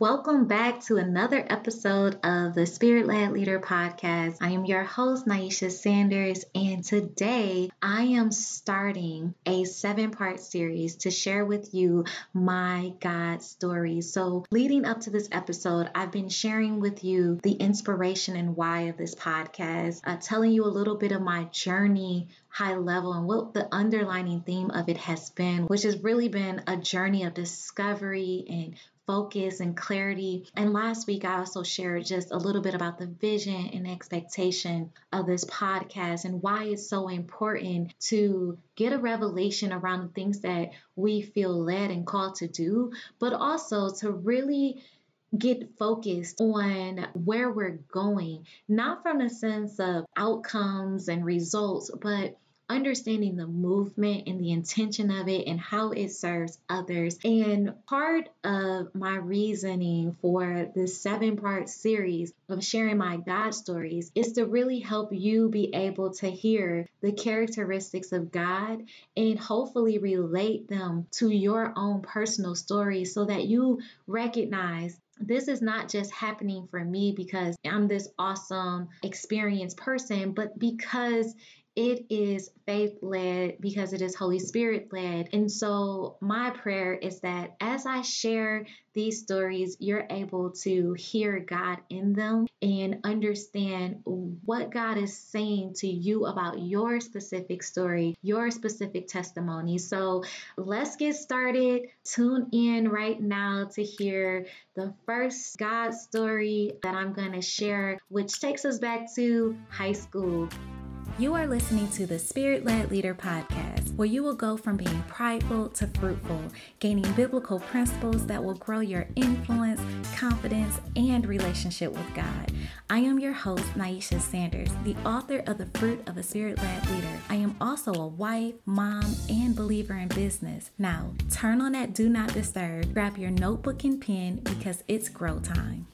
Welcome back to another episode of the Spirit Led Leader Podcast. I am your host, Naisha Sanders, and today I am starting a seven part series to share with you my God story. So, leading up to this episode, I've been sharing with you the inspiration and why of this podcast, uh, telling you a little bit of my journey high level and what the underlining theme of it has been, which has really been a journey of discovery and focus and clarity. And last week, I also shared just a little bit about the vision and expectation of this podcast and why it's so important to get a revelation around the things that we feel led and called to do, but also to really get focused on where we're going, not from the sense of outcomes and results, but understanding the movement and the intention of it and how it serves others. And part of my reasoning for this seven part series of sharing my God stories is to really help you be able to hear the characteristics of God and hopefully relate them to your own personal story so that you recognize this is not just happening for me because I'm this awesome experienced person, but because it is faith led because it is Holy Spirit led. And so, my prayer is that as I share these stories, you're able to hear God in them and understand what God is saying to you about your specific story, your specific testimony. So, let's get started. Tune in right now to hear the first God story that I'm going to share, which takes us back to high school. You are listening to the Spirit Led Leader podcast, where you will go from being prideful to fruitful, gaining biblical principles that will grow your influence, confidence, and relationship with God. I am your host, Naisha Sanders, the author of The Fruit of a Spirit Led Leader. I am also a wife, mom, and believer in business. Now, turn on that do not disturb, grab your notebook and pen because it's grow time.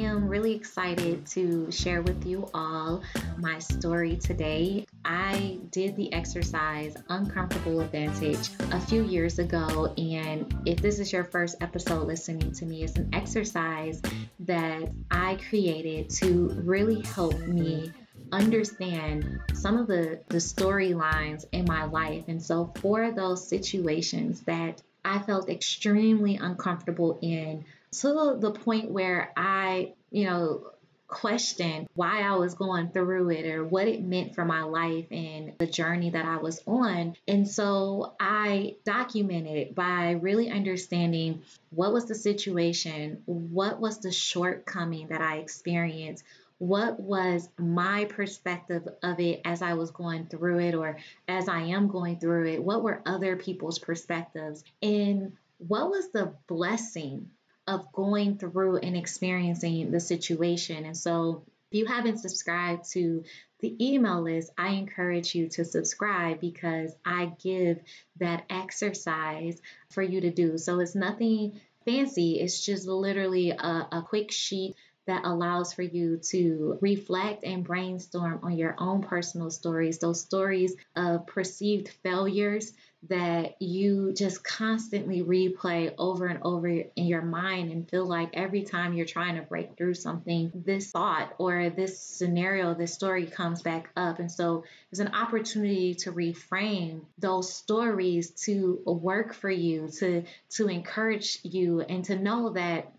Am really excited to share with you all my story today. I did the exercise Uncomfortable Advantage a few years ago, and if this is your first episode listening to me, it's an exercise that I created to really help me understand some of the, the storylines in my life. And so, for those situations that I felt extremely uncomfortable in, to the point where I, you know, questioned why I was going through it or what it meant for my life and the journey that I was on. And so I documented it by really understanding what was the situation, what was the shortcoming that I experienced, what was my perspective of it as I was going through it or as I am going through it? What were other people's perspectives? And what was the blessing of going through and experiencing the situation. And so, if you haven't subscribed to the email list, I encourage you to subscribe because I give that exercise for you to do. So, it's nothing fancy, it's just literally a, a quick sheet that allows for you to reflect and brainstorm on your own personal stories, those stories of perceived failures that you just constantly replay over and over in your mind and feel like every time you're trying to break through something, this thought or this scenario, this story comes back up. And so there's an opportunity to reframe those stories to work for you, to to encourage you and to know that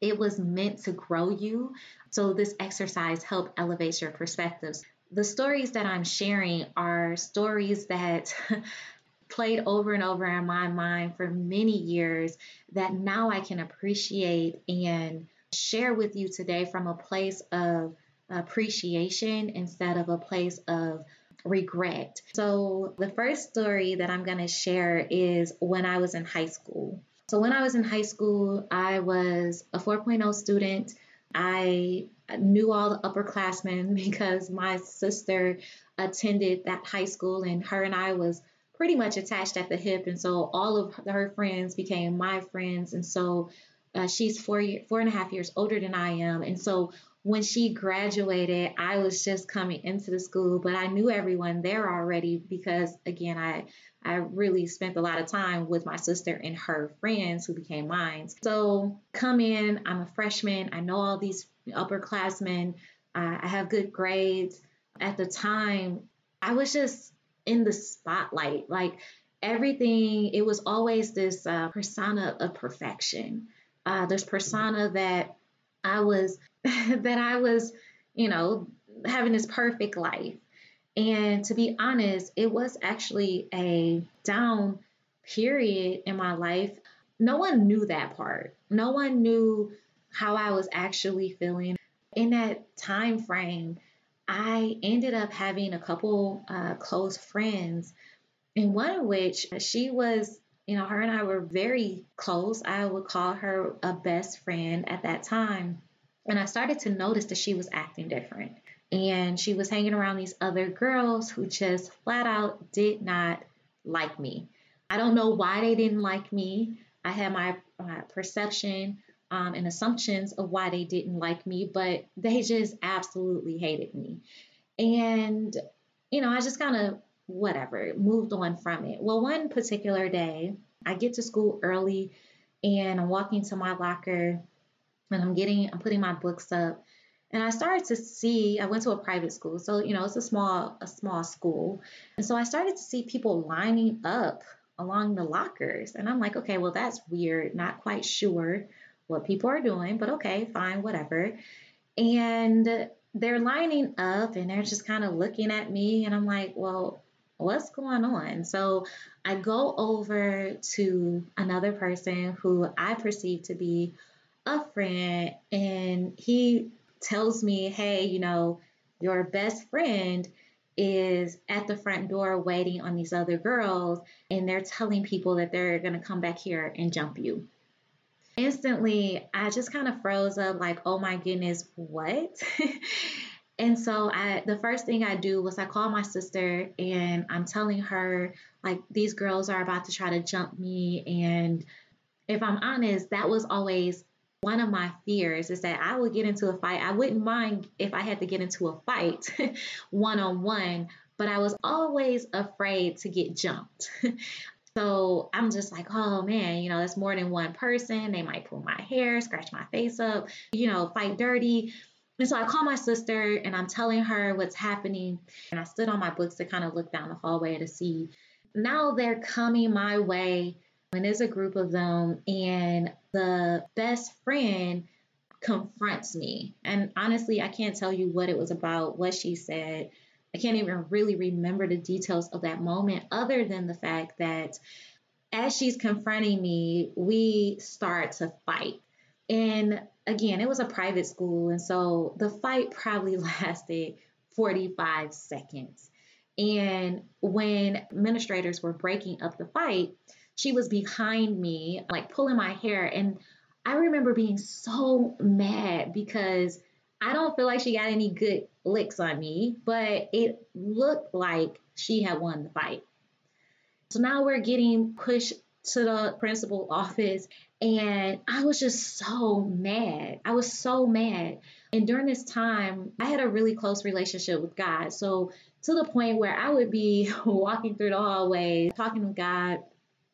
it was meant to grow you. So this exercise help elevate your perspectives. The stories that I'm sharing are stories that played over and over in my mind for many years that now I can appreciate and share with you today from a place of appreciation instead of a place of regret. So, the first story that I'm going to share is when I was in high school. So, when I was in high school, I was a 4.0 student. I knew all the upperclassmen because my sister attended that high school, and her and I was pretty much attached at the hip. And so all of her friends became my friends. And so uh, she's four, year, four and a half years older than I am. And so when she graduated, I was just coming into the school, but I knew everyone there already because again, I I really spent a lot of time with my sister and her friends who became mine. So come in, I'm a freshman, I know all these upperclassmen, uh, I have good grades. At the time, I was just in the spotlight. Like everything, it was always this uh, persona of perfection. Uh, this persona that I was that I was, you know, having this perfect life. And to be honest, it was actually a down period in my life. No one knew that part. No one knew how I was actually feeling. In that time frame, I ended up having a couple uh, close friends, and one of which she was, you know, her and I were very close. I would call her a best friend at that time. And I started to notice that she was acting different. And she was hanging around these other girls who just flat out did not like me. I don't know why they didn't like me. I had my, perception um, and assumptions of why they didn't like me, but they just absolutely hated me. And, you know, I just kind of, whatever, moved on from it. Well, one particular day, I get to school early and I'm walking to my locker and I'm getting, I'm putting my books up. And I started to see, I went to a private school. So, you know, it's a small, a small school. And so I started to see people lining up along the lockers. And I'm like, okay, well, that's weird. Not quite sure what people are doing, but okay, fine, whatever. And they're lining up and they're just kind of looking at me. And I'm like, well, what's going on? So I go over to another person who I perceive to be a friend and he tells me, hey, you know, your best friend is at the front door waiting on these other girls and they're telling people that they're going to come back here and jump you. Instantly, I just kind of froze up like, oh my goodness, what? and so I the first thing I do was I call my sister and I'm telling her like these girls are about to try to jump me and if I'm honest, that was always one of my fears is that I would get into a fight. I wouldn't mind if I had to get into a fight one on one, but I was always afraid to get jumped. so I'm just like, oh man, you know, it's more than one person. They might pull my hair, scratch my face up, you know, fight dirty. And so I call my sister and I'm telling her what's happening. And I stood on my books to kind of look down the hallway to see. Now they're coming my way when there's a group of them and the best friend confronts me. And honestly, I can't tell you what it was about, what she said. I can't even really remember the details of that moment, other than the fact that as she's confronting me, we start to fight. And again, it was a private school. And so the fight probably lasted 45 seconds. And when administrators were breaking up the fight, she was behind me, like pulling my hair. And I remember being so mad because I don't feel like she got any good licks on me, but it looked like she had won the fight. So now we're getting pushed to the principal office, and I was just so mad. I was so mad. And during this time, I had a really close relationship with God. So to the point where I would be walking through the hallway, talking to God,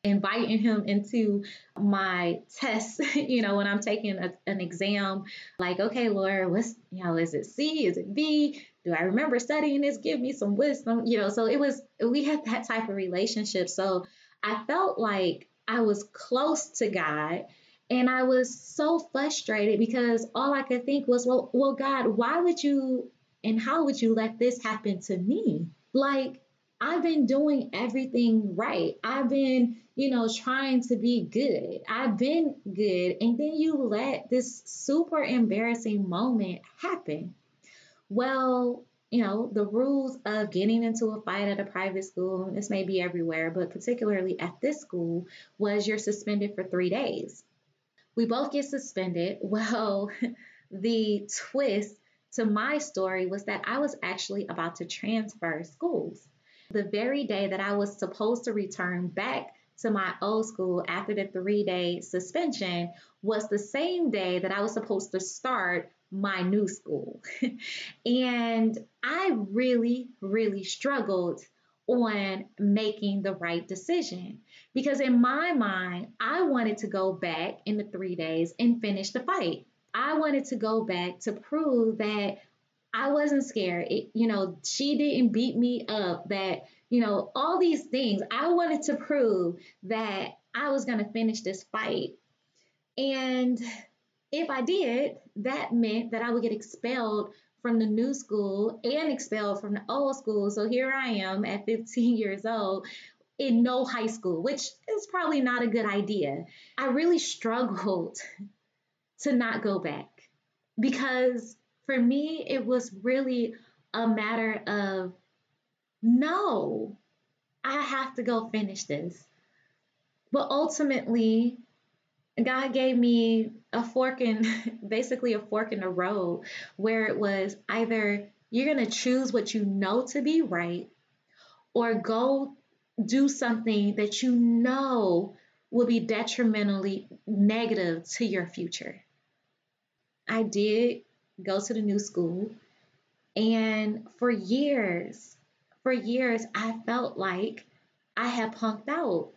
inviting him into my test, you know, when I'm taking a, an exam, like, okay, Lord, what's, you know, is it C? Is it B? Do I remember studying this? Give me some wisdom, you know. So it was, we had that type of relationship. So I felt like I was close to God. And I was so frustrated because all I could think was, well, well, God, why would you and how would you let this happen to me? Like, I've been doing everything right. I've been, you know, trying to be good. I've been good. And then you let this super embarrassing moment happen. Well, you know, the rules of getting into a fight at a private school, this may be everywhere, but particularly at this school, was you're suspended for three days. We both get suspended. Well, the twist to my story was that I was actually about to transfer schools the very day that I was supposed to return back to my old school after the three day suspension was the same day that I was supposed to start my new school. and I really, really struggled on making the right decision because in my mind, I wanted to go back in the three days and finish the fight. I wanted to go back to prove that I wasn't scared. It, you know, she didn't beat me up, that, you know, all these things. I wanted to prove that I was going to finish this fight. And if I did, that meant that I would get expelled from the new school and expelled from the old school. So here I am at 15 years old in no high school, which is probably not a good idea. I really struggled to not go back because for me, it was really a matter of no, I have to go finish this. But ultimately, God gave me a fork in basically a fork in the road where it was either you're going to choose what you know to be right or go do something that you know will be detrimentally negative to your future. I did go to the new school, and for years, for years, I felt like I had punked out.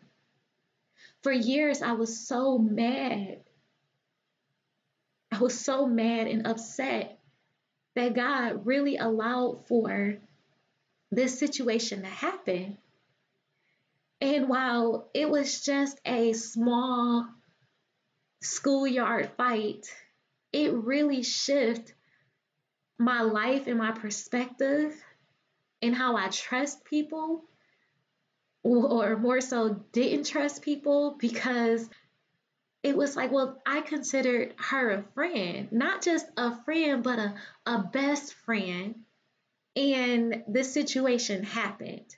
For years, I was so mad. I was so mad and upset that God really allowed for this situation to happen. And while it was just a small schoolyard fight, it really shifted my life and my perspective and how I trust people or more so didn't trust people because it was like, well, I considered her a friend, not just a friend, but a, a best friend. And this situation happened.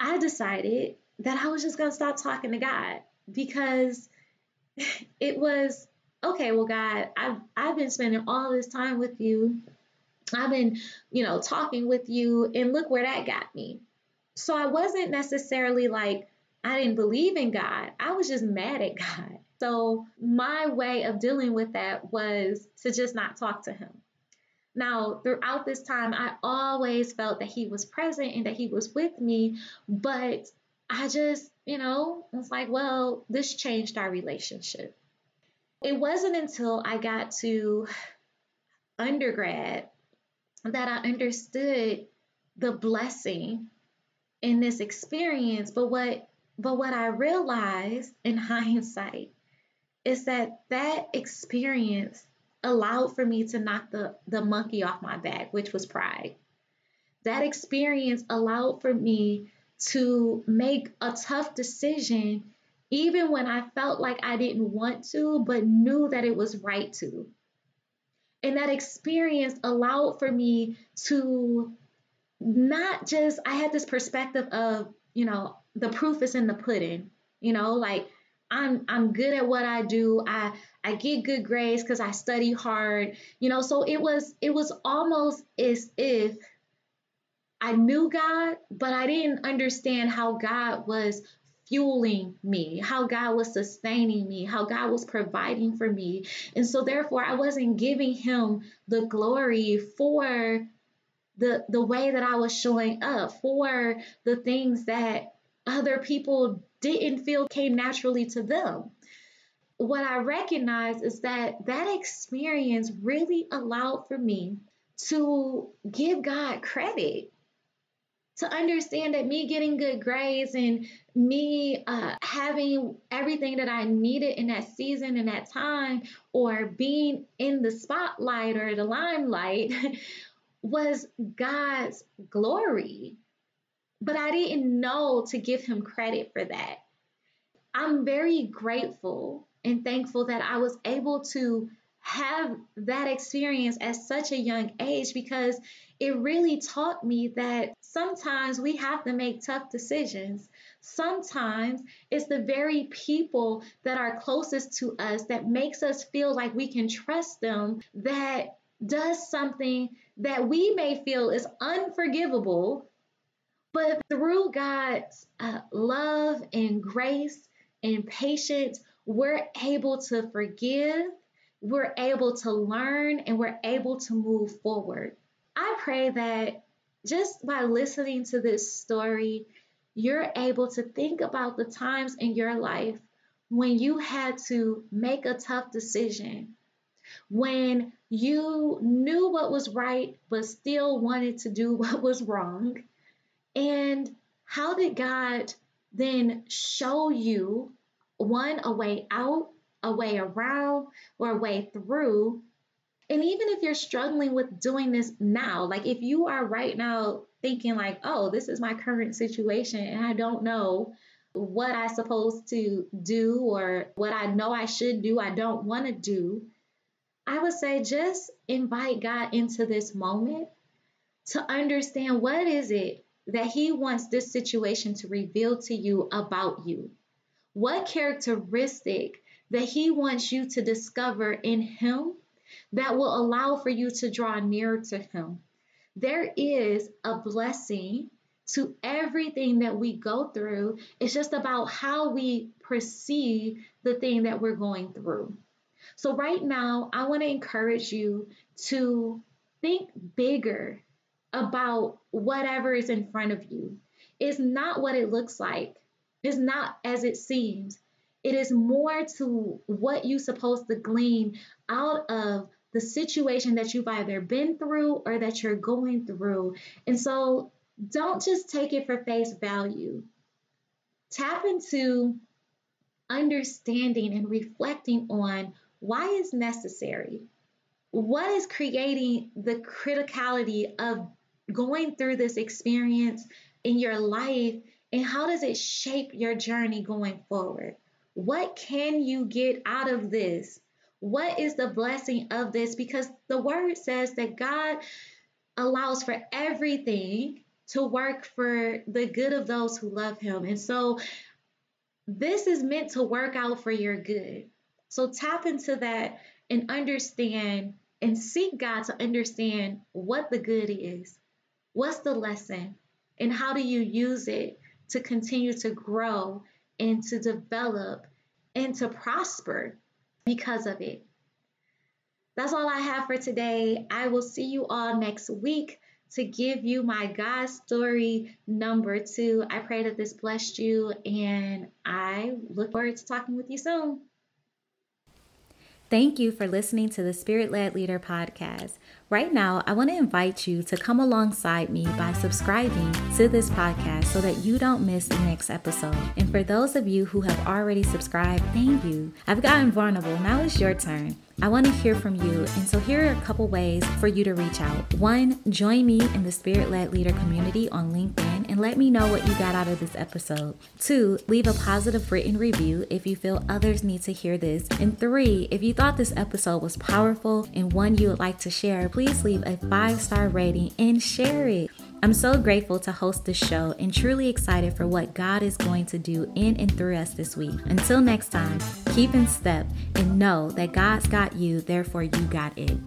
I decided that I was just going to stop talking to God because it was okay, well, God, I've, I've been spending all this time with you. I've been, you know, talking with you, and look where that got me. So I wasn't necessarily like, I didn't believe in God. I was just mad at God. So my way of dealing with that was to just not talk to him. Now, throughout this time, I always felt that he was present and that he was with me, but I just, you know, it's like, well, this changed our relationship. It wasn't until I got to undergrad that I understood the blessing in this experience. But what but what I realized in hindsight is that that experience allowed for me to knock the, the monkey off my back, which was pride. That experience allowed for me to make a tough decision, even when I felt like I didn't want to, but knew that it was right to. And that experience allowed for me to not just, I had this perspective of, you know, the proof is in the pudding, you know, like I'm I'm good at what I do. I I get good grades cuz I study hard. You know, so it was it was almost as if I knew God, but I didn't understand how God was fueling me, how God was sustaining me, how God was providing for me. And so therefore I wasn't giving him the glory for the the way that I was showing up, for the things that other people didn't feel came naturally to them. What I recognize is that that experience really allowed for me to give God credit to understand that me getting good grades and me uh, having everything that I needed in that season and that time, or being in the spotlight or the limelight, was God's glory but I didn't know to give him credit for that. I'm very grateful and thankful that I was able to have that experience at such a young age because it really taught me that sometimes we have to make tough decisions. Sometimes it's the very people that are closest to us that makes us feel like we can trust them that does something that we may feel is unforgivable But through God's uh, love and grace and patience, we're able to forgive, we're able to learn, and we're able to move forward. I pray that just by listening to this story, you're able to think about the times in your life when you had to make a tough decision, when you knew what was right but still wanted to do what was wrong. And how did God then show you one, a way out, a way around, or a way through? And even if you're struggling with doing this now, like if you are right now thinking, like, oh, this is my current situation and I don't know what I supposed to do or what I know I should do, I don't want to do, I would say just invite God into this moment to understand what is it that He wants this situation to reveal to you about you. What characteristic that He wants you to discover in Him that will allow for you to draw nearer to Him. There is a blessing to everything that we go through. It's just about how we perceive the thing that we're going through. So, right now, I want to encourage you to think bigger about whatever is in front of you. It's not what it looks like, it's not as it seems. It is more to what you're supposed to glean out of the situation that you've either been through or that you're going through. And so don't just take it for face value. Tap into understanding and reflecting on why is necessary. What is creating the criticality of going through this experience in your life and how does it shape your journey going forward? What can you get out of this? What is the blessing of this? Because the word says that God allows for everything to work for the good of those who love Him. And so this is meant to work out for your good. So tap into that and understand and seek God to understand what the good is. What's the lesson? And how do you use it to continue to grow and to develop and to prosper because of it? That's all I have for today. I will see you all next week to give you my God story number two. I pray that this blessed you, and I look forward to talking with you soon. Thank you for listening to the Spirit Led Leader podcast. Right now, I want to invite you to come alongside me by subscribing to this podcast so that you don't miss the next episode. And for those of you who have already subscribed, thank you. I've gotten vulnerable. Now it's your turn. I want to hear from you, and so here are a couple ways for you to reach out. One, join me in the Spirit Led Leader community on LinkedIn and let me know what you got out of this episode. Two, leave a positive written review if you feel others need to hear this. And three, if you thought this episode was powerful and one you would like to share, please leave a five star rating and share it. I'm so grateful to host this show and truly excited for what God is going to do in and through us this week. Until next time, keep in step and know that God's got you, therefore, you got it.